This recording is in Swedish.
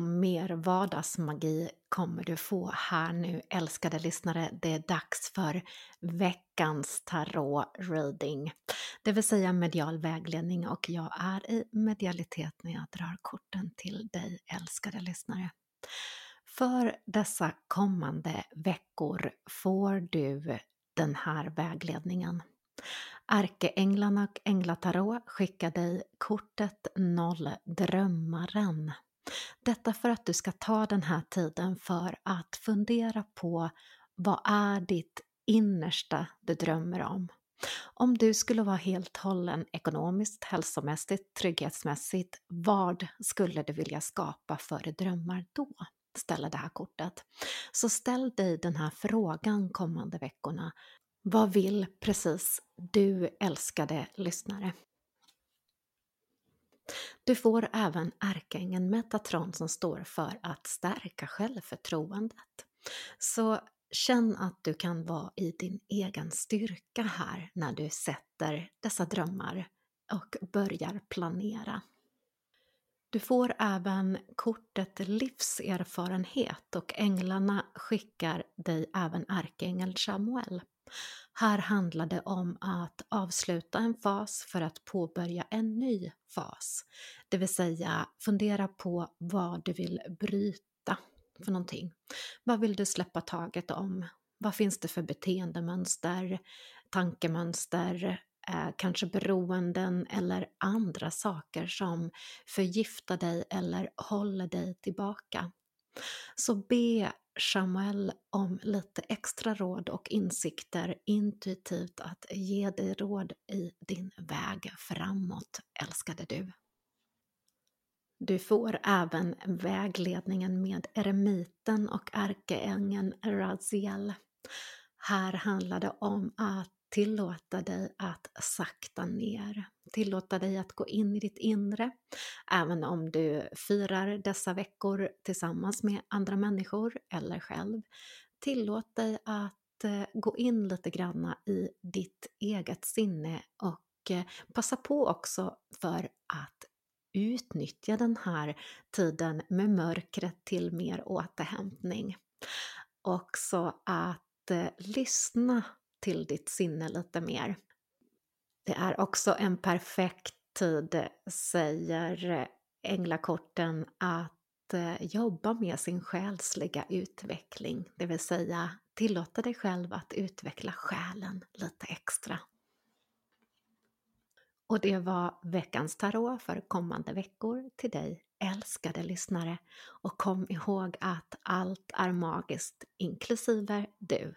och mer vardagsmagi kommer du få här nu, älskade lyssnare. Det är dags för veckans tarot-reading, det vill säga medial vägledning och jag är i medialitet när jag drar korten till dig, älskade lyssnare. För dessa kommande veckor får du den här vägledningen. Ärkeänglarna och Änglatarot skickar dig kortet Noll Drömmaren. Detta för att du ska ta den här tiden för att fundera på vad är ditt innersta du drömmer om? Om du skulle vara helt hållen ekonomiskt, hälsomässigt, trygghetsmässigt, vad skulle du vilja skapa för drömmar då? Ställa det här kortet. Så ställ dig den här frågan kommande veckorna. Vad vill precis du älskade lyssnare? Du får även ärkeängeln Metatron som står för att stärka självförtroendet. Så känn att du kan vara i din egen styrka här när du sätter dessa drömmar och börjar planera. Du får även kortet livserfarenhet och änglarna skickar dig även ärkeängeln Samuel. Här handlar det om att avsluta en fas för att påbörja en ny fas. Det vill säga fundera på vad du vill bryta för någonting. Vad vill du släppa taget om? Vad finns det för beteendemönster, tankemönster, eh, kanske beroenden eller andra saker som förgiftar dig eller håller dig tillbaka? Så be Chamuel om lite extra råd och insikter intuitivt att ge dig råd i din väg framåt, älskade du. Du får även vägledningen med eremiten och ärkeängeln Raziel. Här handlar det om att tillåta dig att sakta ner, tillåta dig att gå in i ditt inre, även om du firar dessa veckor tillsammans med andra människor eller själv. Tillåt dig att eh, gå in lite granna i ditt eget sinne och eh, passa på också för att utnyttja den här tiden med mörkret till mer återhämtning. Också att eh, lyssna till ditt sinne lite mer. Det är också en perfekt tid, säger eh, änglakorten, att eh, jobba med sin själsliga utveckling, det vill säga tillåta dig själv att utveckla själen lite extra. Och det var veckans tarot för kommande veckor till dig älskade lyssnare och kom ihåg att allt är magiskt inklusive du.